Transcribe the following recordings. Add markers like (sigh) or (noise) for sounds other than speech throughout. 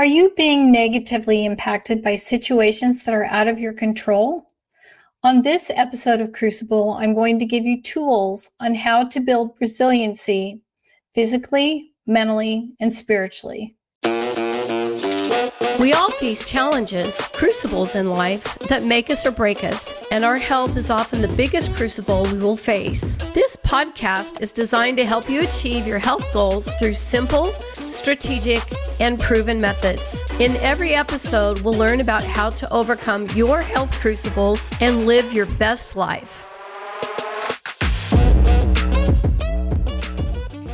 Are you being negatively impacted by situations that are out of your control? On this episode of Crucible, I'm going to give you tools on how to build resiliency physically, mentally, and spiritually. We all face challenges, crucibles in life that make us or break us, and our health is often the biggest crucible we will face. This podcast is designed to help you achieve your health goals through simple, strategic, and proven methods. In every episode, we'll learn about how to overcome your health crucibles and live your best life.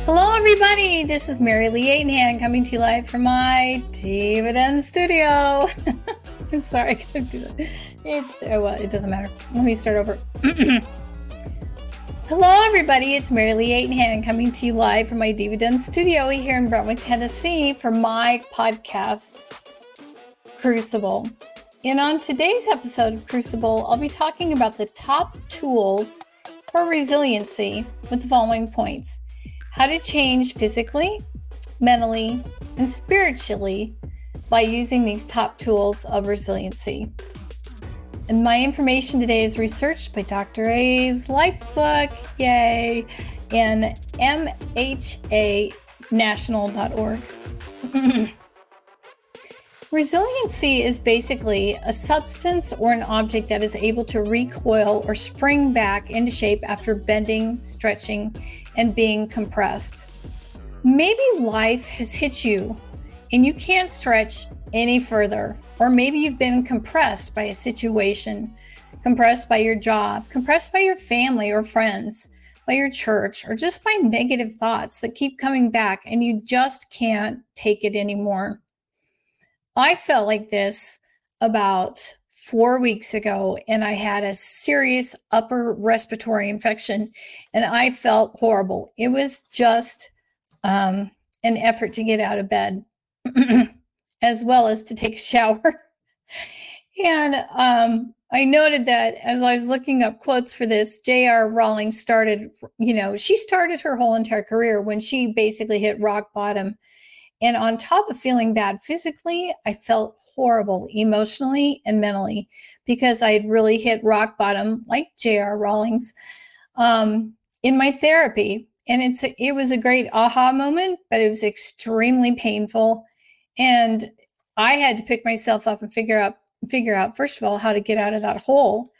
Hello, everybody. This is Mary Lee Aidenhand coming to you live from my Dividend studio. (laughs) I'm sorry, I couldn't do that. It's there. Well, it doesn't matter. Let me start over. (clears throat) Hello, everybody. It's Mary Lee Aidenhand coming to you live from my Dividend studio here in Brentwood, Tennessee for my podcast, Crucible. And on today's episode of Crucible, I'll be talking about the top tools for resiliency with the following points how to change physically, mentally, and spiritually by using these top tools of resiliency. And my information today is researched by Dr. A's Life Book, yay, and MHAnational.org. (laughs) Resiliency is basically a substance or an object that is able to recoil or spring back into shape after bending, stretching, and being compressed. Maybe life has hit you and you can't stretch any further, or maybe you've been compressed by a situation, compressed by your job, compressed by your family or friends, by your church, or just by negative thoughts that keep coming back and you just can't take it anymore. I felt like this about four weeks ago and I had a serious upper respiratory infection and I felt horrible. It was just um, an effort to get out of bed (clears throat) as well as to take a shower. (laughs) and um, I noted that as I was looking up quotes for this, J.R. Rawlings started, you know, she started her whole entire career when she basically hit rock bottom and on top of feeling bad physically, I felt horrible emotionally and mentally because I had really hit rock bottom, like J.R. Rawlings, um, in my therapy. And it's it was a great aha moment, but it was extremely painful. And I had to pick myself up and figure out figure out first of all how to get out of that hole.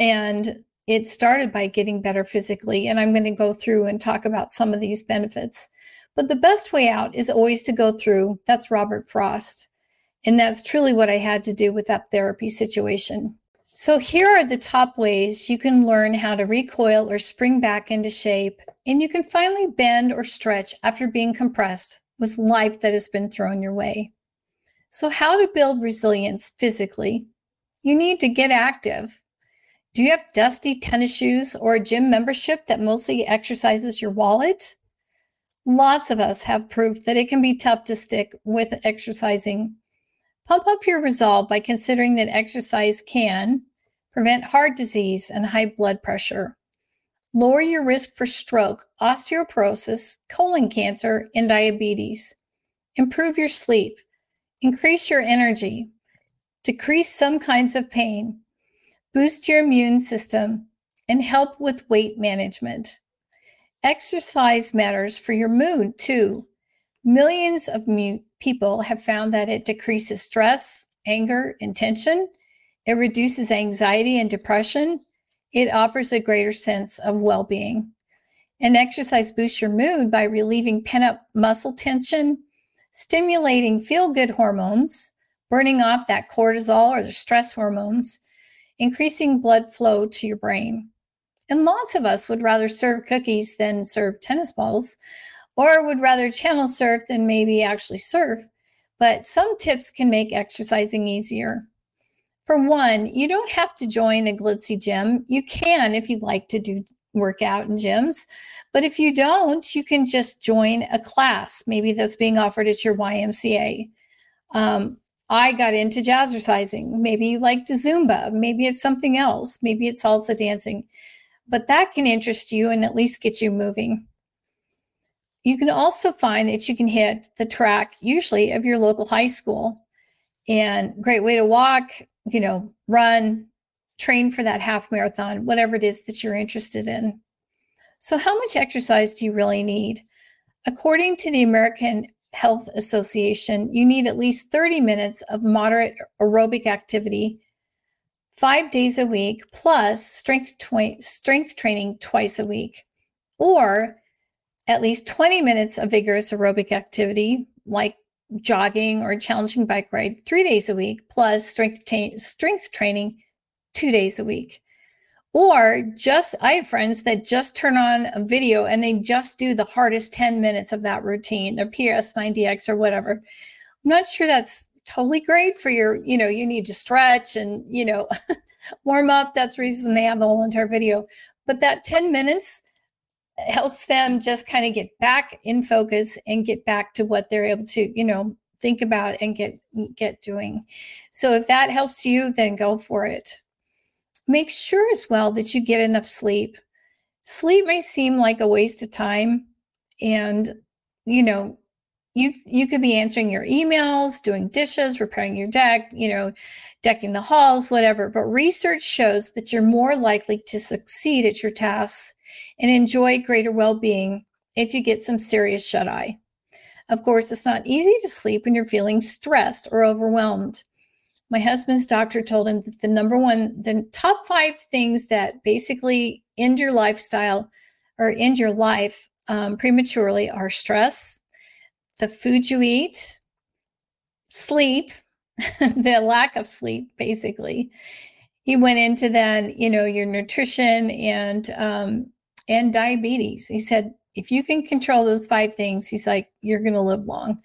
And it started by getting better physically. And I'm going to go through and talk about some of these benefits. But the best way out is always to go through. That's Robert Frost. And that's truly what I had to do with that therapy situation. So, here are the top ways you can learn how to recoil or spring back into shape, and you can finally bend or stretch after being compressed with life that has been thrown your way. So, how to build resilience physically? You need to get active. Do you have dusty tennis shoes or a gym membership that mostly exercises your wallet? Lots of us have proof that it can be tough to stick with exercising. Pump up your resolve by considering that exercise can prevent heart disease and high blood pressure, lower your risk for stroke, osteoporosis, colon cancer, and diabetes, improve your sleep, increase your energy, decrease some kinds of pain, boost your immune system, and help with weight management. Exercise matters for your mood too. Millions of mu- people have found that it decreases stress, anger, and tension. It reduces anxiety and depression. It offers a greater sense of well being. And exercise boosts your mood by relieving pent up muscle tension, stimulating feel good hormones, burning off that cortisol or the stress hormones, increasing blood flow to your brain. And lots of us would rather serve cookies than serve tennis balls, or would rather channel surf than maybe actually surf. But some tips can make exercising easier. For one, you don't have to join a glitzy gym. You can if you'd like to do workout in gyms. But if you don't, you can just join a class, maybe that's being offered at your YMCA. Um, I got into jazzercising. Maybe you like to Zumba. Maybe it's something else. Maybe it's salsa dancing but that can interest you and at least get you moving. you can also find that you can hit the track usually of your local high school. And great way to walk you know run train for that half marathon whatever it is that you're interested in. So how much exercise do you really need? According to the american health association you need at least 30 minutes of moderate aerobic activity five days a week plus strength, strength training twice a week or at least 20 minutes of vigorous aerobic activity like jogging or challenging bike ride three days a week plus strength, ta- strength training two days a week. Or just i have friends that just turn on a video and they just do the hardest 10 minutes of that routine their ps90x or whatever. I'm not sure that's totally great for your you know you need to stretch and you know (laughs) warm up that's the reason they have the whole entire video. But that 10 minutes helps them just kind of get back in focus and get back to what they're able to you know think about and get get doing. So if that helps you then go for it. Make sure as well that you get enough sleep. Sleep may seem like a waste of time and you know you you could be answering your emails doing dishes repairing your deck you know decking the halls whatever but research shows that you're more likely to succeed at your tasks and enjoy greater well-being if you get some serious shut-eye. Of course it's not easy to sleep when you're feeling stressed or overwhelmed. My husband's doctor told him that the number one the top five things that basically end your lifestyle or end your life um, prematurely are stress the food you eat, sleep, (laughs) the lack of sleep, basically. He went into then, you know, your nutrition and um, and diabetes. He said, if you can control those five things, he's like, you're going to live long.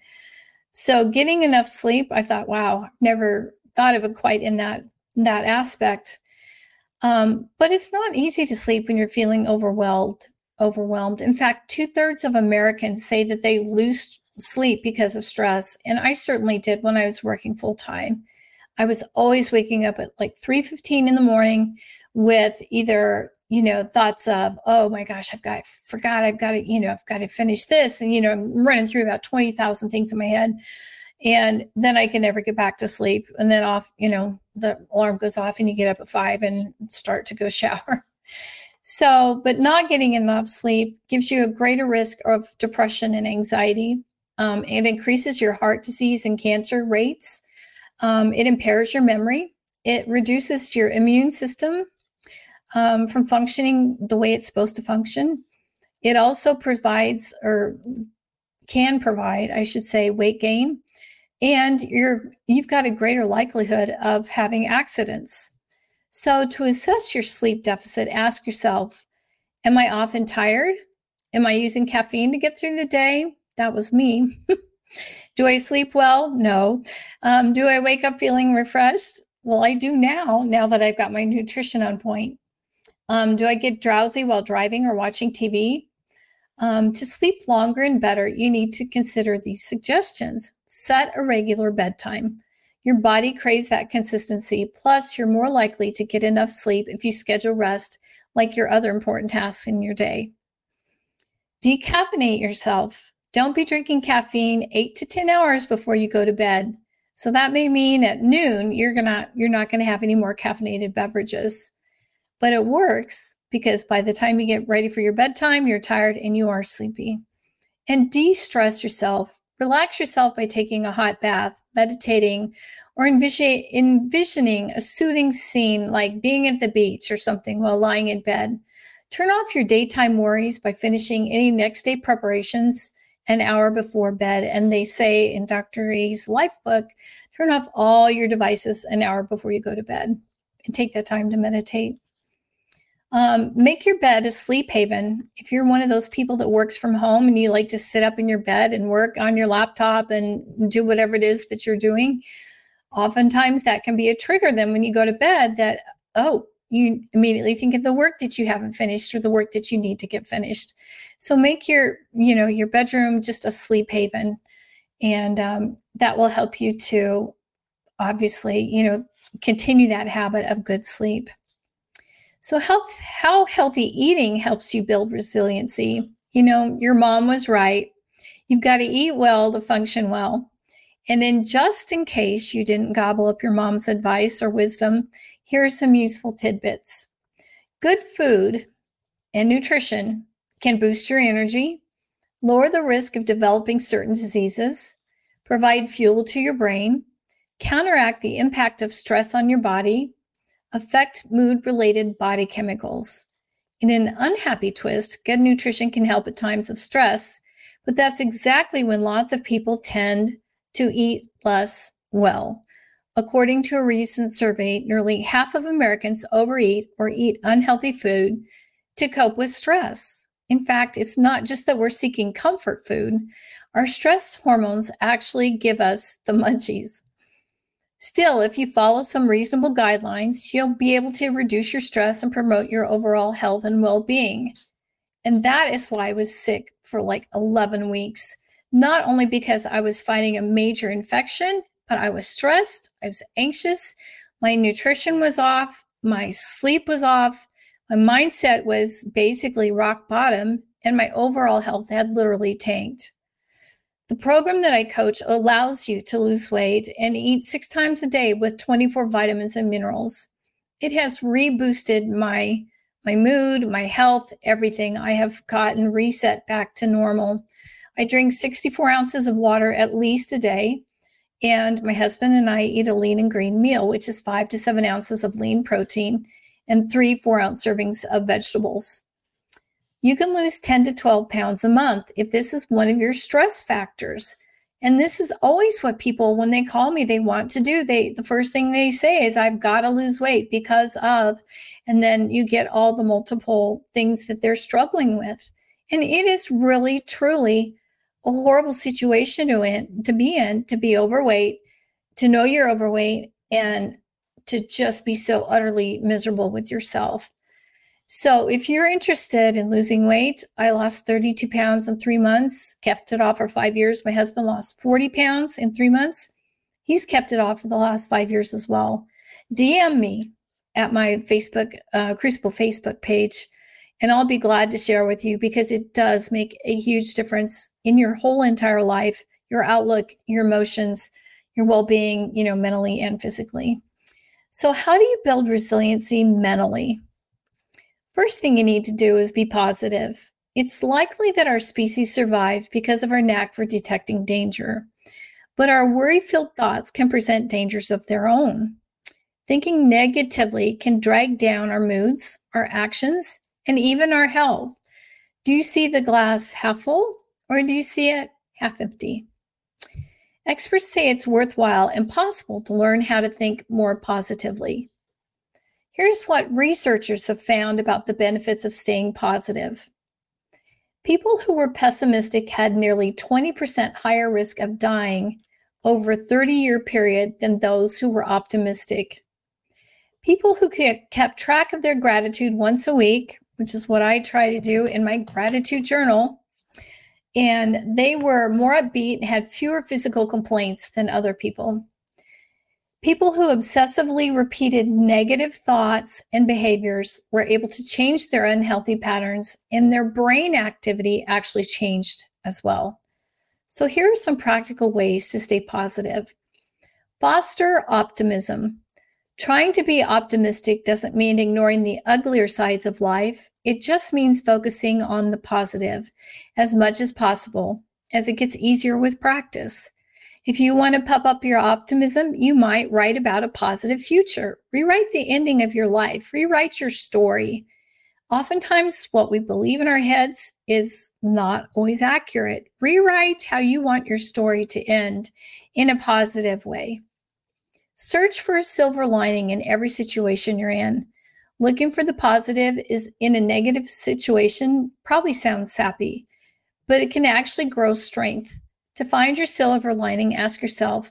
So getting enough sleep, I thought, wow, never thought of it quite in that that aspect. Um, but it's not easy to sleep when you're feeling overwhelmed. Overwhelmed. In fact, two thirds of Americans say that they lose sleep because of stress and i certainly did when i was working full time i was always waking up at like 3.15 in the morning with either you know thoughts of oh my gosh i've got forgot i've got to you know i've got to finish this and you know i'm running through about 20000 things in my head and then i can never get back to sleep and then off you know the alarm goes off and you get up at five and start to go (laughs) shower. So but not getting enough sleep gives you a greater risk of depression and anxiety um, it increases your heart disease and cancer rates. Um, it impairs your memory. It reduces your immune system um, from functioning the way it's supposed to function. It also provides, or can provide, I should say, weight gain, and you're you've got a greater likelihood of having accidents. So, to assess your sleep deficit, ask yourself: Am I often tired? Am I using caffeine to get through the day? That was me. do I sleep well? No. Um, do I wake up feeling refreshed? Well, I do now, now that I've got my nutrition on point. Um, do I get drowsy while driving or watching TV? Um, to sleep longer and better, you need to consider these suggestions. Set a regular bedtime. Your body craves that consistency. Plus, you're more likely to get enough sleep if you schedule rest like your other important tasks in your day. Decaffeinate yourself. Don't be drinking caffeine 8 to 10 hours before you go to bed. So that may mean at noon you're going to you're not going to have any more caffeinated beverages. But it works because by the time you get ready for your bedtime, you're tired and you are sleepy. And de-stress yourself. Relax yourself by taking a hot bath, meditating, or envisioning a soothing scene like being at the beach or something while lying in bed. Turn off your daytime worries by finishing any next day preparations an hour before bed. And they say in Dr. A's life book, turn off all your devices an hour before you go to bed and take that time to meditate. Um, make your bed a sleep haven. If you're one of those people that works from home and you like to sit up in your bed and work on your laptop and do whatever it is that you're doing, oftentimes that can be a trigger then when you go to bed that, oh, you immediately think of the work that you haven't finished or the work that you need to get finished so make your you know your bedroom just a sleep haven and um, that will help you to obviously you know continue that habit of good sleep so health how healthy eating helps you build resiliency You know, your mom was right. You've got to eat well to function well. And then, just in case you didn't gobble up your mom's advice or wisdom, here are some useful tidbits. Good food and nutrition can boost your energy, lower the risk of developing certain diseases, provide fuel to your brain, counteract the impact of stress on your body, affect mood related body chemicals. In an unhappy twist, good nutrition can help at times of stress, but that's exactly when lots of people tend to eat less well. According to a recent survey, nearly half of Americans overeat or eat unhealthy food to cope with stress. In fact, it's not just that we're seeking comfort food, our stress hormones actually give us the munchies. Still, if you follow some reasonable guidelines, you'll be able to reduce your stress and promote your overall health and well being. And that is why I was sick for like 11 weeks. Not only because I was fighting a major infection, but I was stressed, I was anxious, my nutrition was off, my sleep was off, my mindset was basically rock bottom, and my overall health had literally tanked. The program that I coach allows you to lose weight and eat six times a day with 24 vitamins and minerals. It has reboosted my my mood, my health, everything. I have gotten reset back to normal. I drink 64 ounces of water at least a day. And my husband and I eat a lean and green meal, which is five to seven ounces of lean protein and three four ounce servings of vegetables. You can lose 10 to 12 pounds a month if this is one of your stress factors. And this is always what people, when they call me, they want to do. They the first thing they say is, I've got to lose weight because of, and then you get all the multiple things that they're struggling with. And it is really, truly a horrible situation to, in, to be in, to be overweight, to know you're overweight, and to just be so utterly miserable with yourself. So, if you're interested in losing weight, I lost 32 pounds in three months, kept it off for five years. My husband lost 40 pounds in three months. He's kept it off for the last five years as well. DM me at my Facebook, uh, Crucible Facebook page, and I'll be glad to share with you because it does make a huge difference in your whole entire life, your outlook, your emotions, your well being, you know, mentally and physically. So, how do you build resiliency mentally? First thing you need to do is be positive. It's likely that our species survived because of our knack for detecting danger, but our worry filled thoughts can present dangers of their own. Thinking negatively can drag down our moods, our actions, and even our health. Do you see the glass half full or do you see it half empty? Experts say it's worthwhile and possible to learn how to think more positively. Here's what researchers have found about the benefits of staying positive. People who were pessimistic had nearly 20% higher risk of dying over a 30 year period than those who were optimistic. People who kept track of their gratitude once a week, which is what I try to do in my gratitude journal, and they were more upbeat had fewer physical complaints than other people. People who obsessively repeated negative thoughts and behaviors were able to change their unhealthy patterns, and their brain activity actually changed as well. So, here are some practical ways to stay positive. Foster optimism. Trying to be optimistic doesn't mean ignoring the uglier sides of life. It just means focusing on the positive as much as possible as it gets easier with practice. If you want to pump up your optimism, you might write about a positive future. Rewrite the ending of your life, rewrite your story. Oftentimes, what we believe in our heads is not always accurate. Rewrite how you want your story to end in a positive way. Search for a silver lining in every situation you're in. Looking for the positive is in a negative situation probably sounds sappy, but it can actually grow strength. To find your silver lining, ask yourself,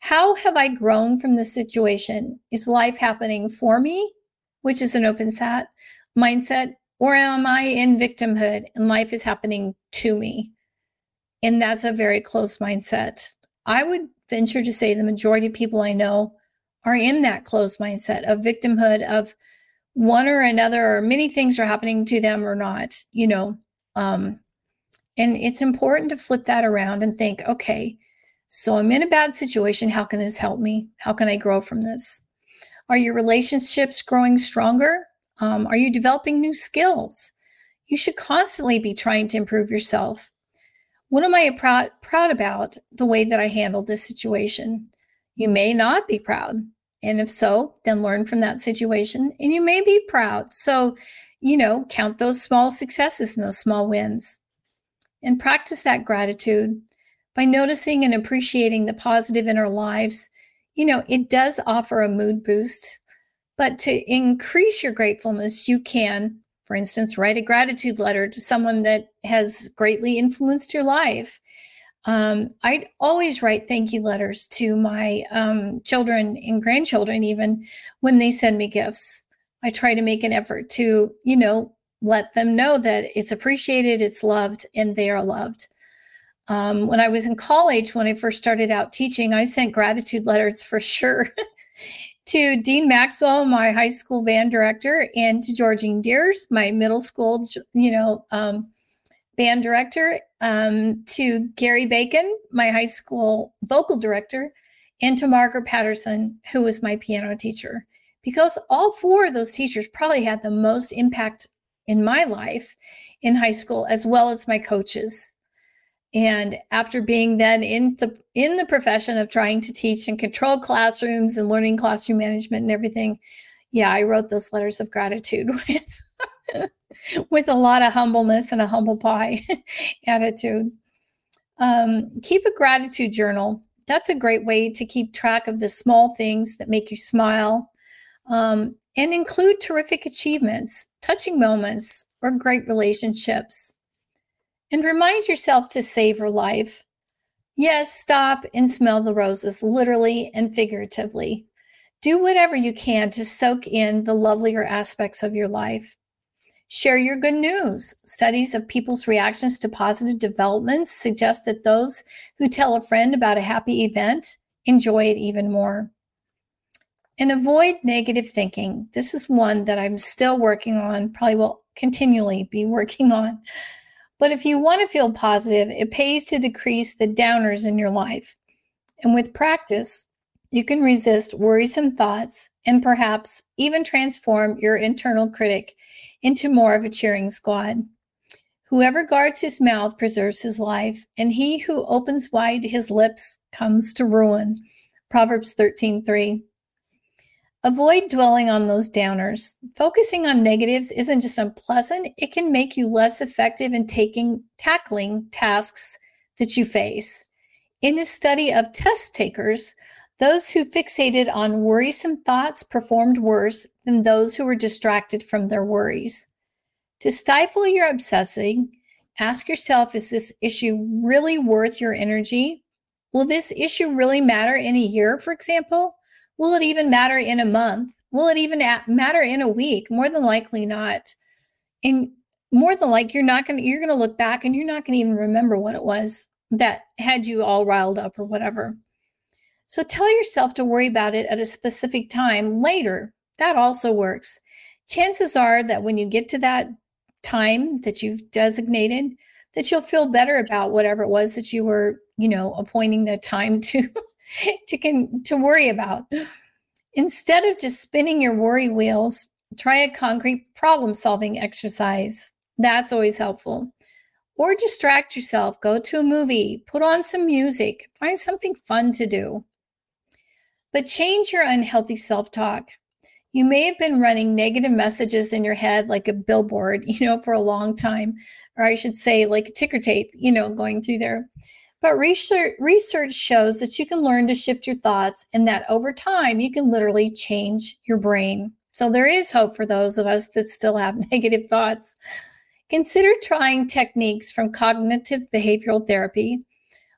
how have I grown from this situation? Is life happening for me, which is an open sat mindset, or am I in victimhood and life is happening to me? And that's a very close mindset. I would venture to say the majority of people I know are in that closed mindset of victimhood of one or another or many things are happening to them or not you know um And it's important to flip that around and think, okay, so I'm in a bad situation. How can this help me? How can I grow from this? Are your relationships growing stronger? Um, are you developing new skills? You should constantly be trying to improve yourself. What am I proud, proud about the way that I handled this situation? You may not be proud. And if so, then learn from that situation and you may be proud. So, you know, count those small successes and those small wins and practice that gratitude by noticing and appreciating the positive in our lives. You know, it does offer a mood boost, but to increase your gratefulness, you can, for instance, write a gratitude letter to someone that has greatly influenced your life. Um, I'd always write thank you letters to my um, children and grandchildren, even when they send me gifts. I try to make an effort to, you know, let them know that it's appreciated, it's loved, and they are loved. Um, when I was in college, when I first started out teaching, I sent gratitude letters for sure (laughs) to Dean Maxwell, my high school band director, and to Georgine Deers, my middle school, you know, um, band director, um, to Gary Bacon, my high school vocal director, and to Margaret Patterson, who was my piano teacher. Because all four of those teachers probably had the most impact in my life in high school, as well as my coaches. And after being then in the in the profession of trying to teach and control classrooms and learning classroom management and everything, yeah, I wrote those letters of gratitude (laughs) with with a lot of humbleness and a humble pie (laughs) attitude. Um, keep a gratitude journal. That's a great way to keep track of the small things that make you smile um, and include terrific achievements, touching moments, or great relationships. And remind yourself to savor life. Yes, stop and smell the roses, literally and figuratively. Do whatever you can to soak in the lovelier aspects of your life. Share your good news. Studies of people's reactions to positive developments suggest that those who tell a friend about a happy event enjoy it even more. And avoid negative thinking. This is one that I'm still working on, probably will continually be working on. But if you want to feel positive, it pays to decrease the downers in your life. And with practice, you can resist worrisome thoughts and perhaps even transform your internal critic into more of a cheering squad. Whoever guards his mouth preserves his life, and he who opens wide his lips comes to ruin. Proverbs 13:3. Avoid dwelling on those downers. Focusing on negatives isn't just unpleasant, it can make you less effective in taking tackling tasks that you face. In a study of test takers, those who fixated on worrisome thoughts performed worse than those who were distracted from their worries. To stifle your obsessing, ask yourself is this issue really worth your energy? Will this issue really matter in a year, for example? Will it even matter in a month? Will it even matter in a week? More than likely not. And more than like you're not going to you're going to look back and you're not going to even remember what it was that had you all riled up or whatever. So tell yourself to worry about it at a specific time later. That also works. Chances are that when you get to that time that you've designated, that you'll feel better about whatever it was that you were, you know, appointing the time to (laughs) (laughs) to can to worry about. Instead of just spinning your worry wheels, try a concrete problem solving exercise. That's always helpful. Or distract yourself, go to a movie, put on some music, find something fun to do. But change your unhealthy self talk. You may have been running negative messages in your head like a billboard, (laughs) you know, for a long time, or I should say, like a ticker tape, you know, going through there. But research, research shows that you can learn to shift your thoughts and that over time you can literally change your brain. So there is hope for those of us that still have (laughs) negative thoughts. Consider trying techniques from cognitive behavioral therapy,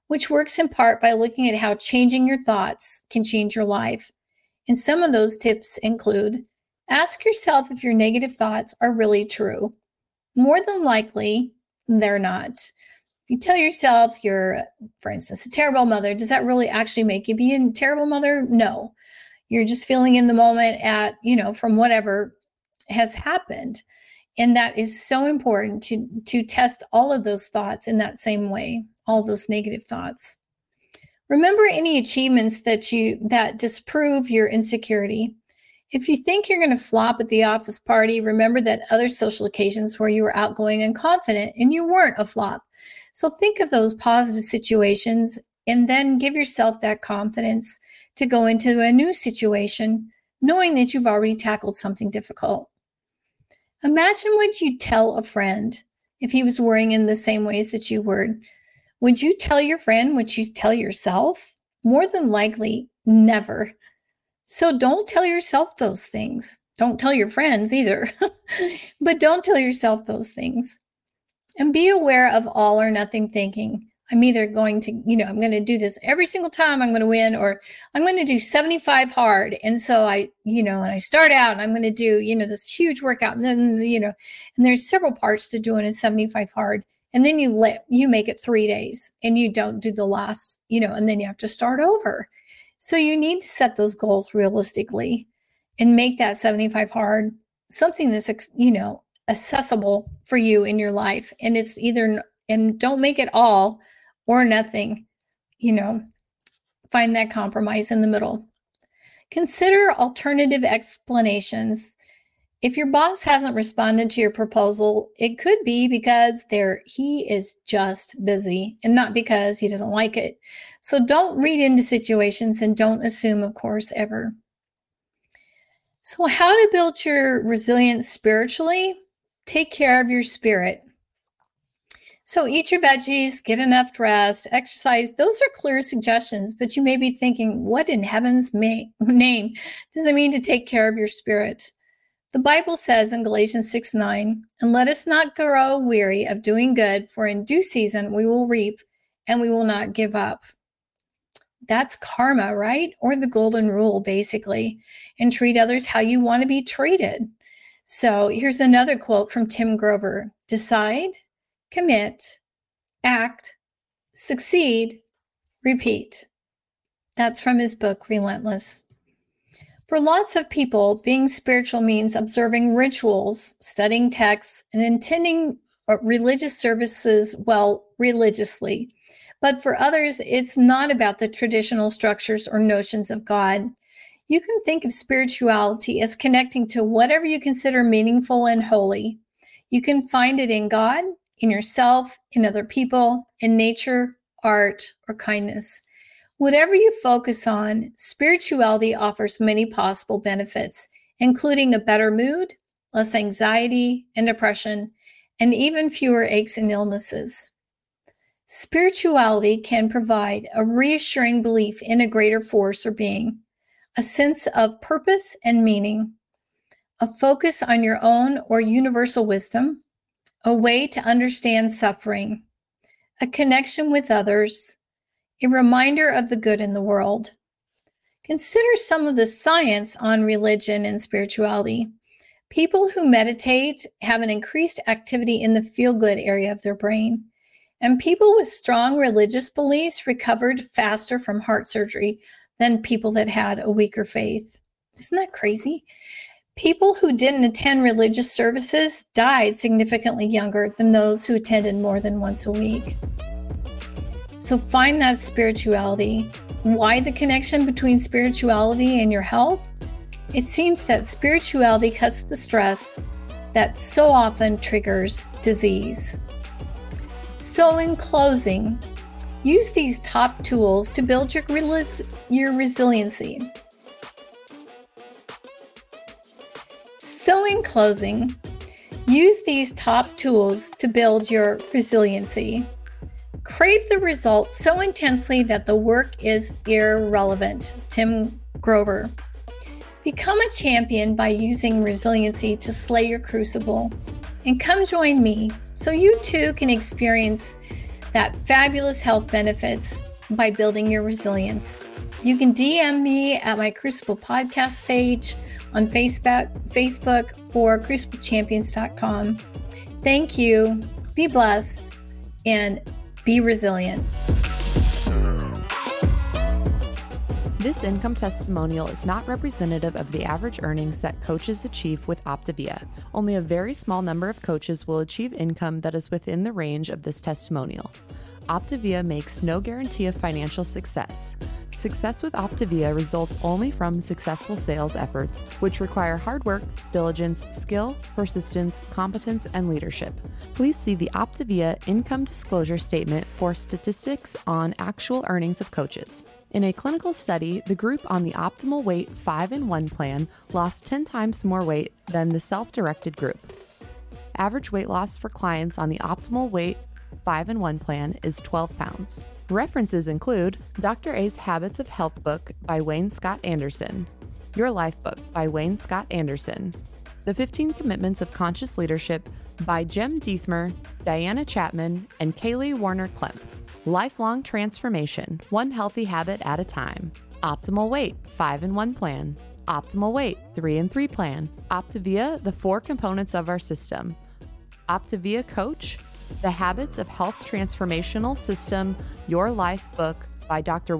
which works in part by looking at how changing your thoughts can change your life. And some of those tips include ask yourself if your negative thoughts are really true. More than likely, they're not you tell yourself you're, for instance, a terrible mother, does that really actually make you be a terrible mother? No. You're just feeling in the moment at, you know, from whatever has happened. And that is so important to, to test all of those thoughts in that same way, all those negative thoughts. Remember any achievements that you that disprove your insecurity. If you think you're going to flop at the office party, remember that other social occasions where you were outgoing and confident and you weren't a flop. So think of those positive situations and then give yourself that confidence to go into a new situation, knowing that you've already tackled something difficult. Imagine what you'd tell a friend if he was worrying in the same ways that you were. Would you tell your friend what you tell yourself? More than likely, never. So don't tell yourself those things. Don't tell your friends either, (laughs) but don't tell yourself those things. And be aware of all or nothing thinking. I'm either going to, you know, I'm going to do this every single time I'm going to win, or I'm going to do 75 hard. And so I, you know, and I start out and I'm going to do, you know, this huge workout. And then, you know, and there's several parts to doing a 75 hard. And then you let, you make it three days and you don't do the last, you know, and then you have to start over. So you need to set those goals realistically and make that 75 hard something that's, you know, accessible for you in your life. And it's either, and don't make it all or nothing, you know, find that compromise in the middle. Consider alternative explanations. If your boss hasn't responded to your proposal, it could be because there he is just busy and not because he doesn't like it. So don't read into situations and don't assume, of course, ever. So, how to build your resilience spiritually? Take care of your spirit. So eat your veggies, get enough rest, exercise. Those are clear suggestions, but you may be thinking, what in heaven's may- name does it mean to take care of your spirit? The Bible says in Galatians 6 9, and let us not grow weary of doing good, for in due season we will reap and we will not give up. That's karma, right? Or the golden rule, basically. And treat others how you want to be treated. So here's another quote from Tim Grover Decide, commit, act, succeed, repeat. That's from his book, Relentless. For lots of people, being spiritual means observing rituals, studying texts, and attending uh, religious services well religiously. But for others, it's not about the traditional structures or notions of God. You can think of spirituality as connecting to whatever you consider meaningful and holy. You can find it in God, in yourself, in other people, in nature, art, or kindness. Whatever you focus on, spirituality offers many possible benefits, including a better mood, less anxiety and depression, and even fewer aches and illnesses. Spirituality can provide a reassuring belief in a greater force or being a sense of purpose and meaning, a focus on your own or universal wisdom, a way to understand suffering, a connection with others, a reminder of the good in the world. Consider some of the science on religion and spirituality. People who meditate have an increased activity in the feel good area of their brain. And people with strong religious beliefs recovered faster from heart surgery than people that had a weaker faith. Isn't that crazy? People who didn't attend religious services died significantly younger than those who attended more than once a week. So find that spirituality. Why the connection between spirituality and your health? It seems that spirituality cuts the stress that so often triggers disease. So, in closing, Use these top tools to build your, your resiliency. So, in closing, use these top tools to build your resiliency. Crave the results so intensely that the work is irrelevant. Tim Grover. Become a champion by using resiliency to slay your crucible. And come join me so you too can experience that fabulous health benefits by building your resilience. You can DM me at my Crucible podcast page on Facebook, Facebook or cruciblechampions.com. Thank you. Be blessed and be resilient. This income testimonial is not representative of the average earnings that coaches achieve with Optavia. Only a very small number of coaches will achieve income that is within the range of this testimonial. Optavia makes no guarantee of financial success. Success with Optavia results only from successful sales efforts, which require hard work, diligence, skill, persistence, competence, and leadership. Please see the Optavia income disclosure statement for statistics on actual earnings of coaches. In a clinical study, the group on the optimal weight 5 in 1 plan lost 10 times more weight than the self directed group. Average weight loss for clients on the optimal weight 5 in 1 plan is 12 pounds. References include Dr. A's Habits of Health book by Wayne Scott Andersen, Your Life book by Wayne Scott Andersen, The 15 Commitments of Conscious Leadership by Jim Dethmer, Diana Chapman, and Kaley Warner Klemp. Lifelong Transformation, One Healthy Habit at a Time. Optimal Weight, 5 in 1 Plan. Optimal Weight, 3 in 3 Plan. Optavia, the four components of our system. Optavia Coach, The Habits of Health Transformational System, Your Life book by Dr.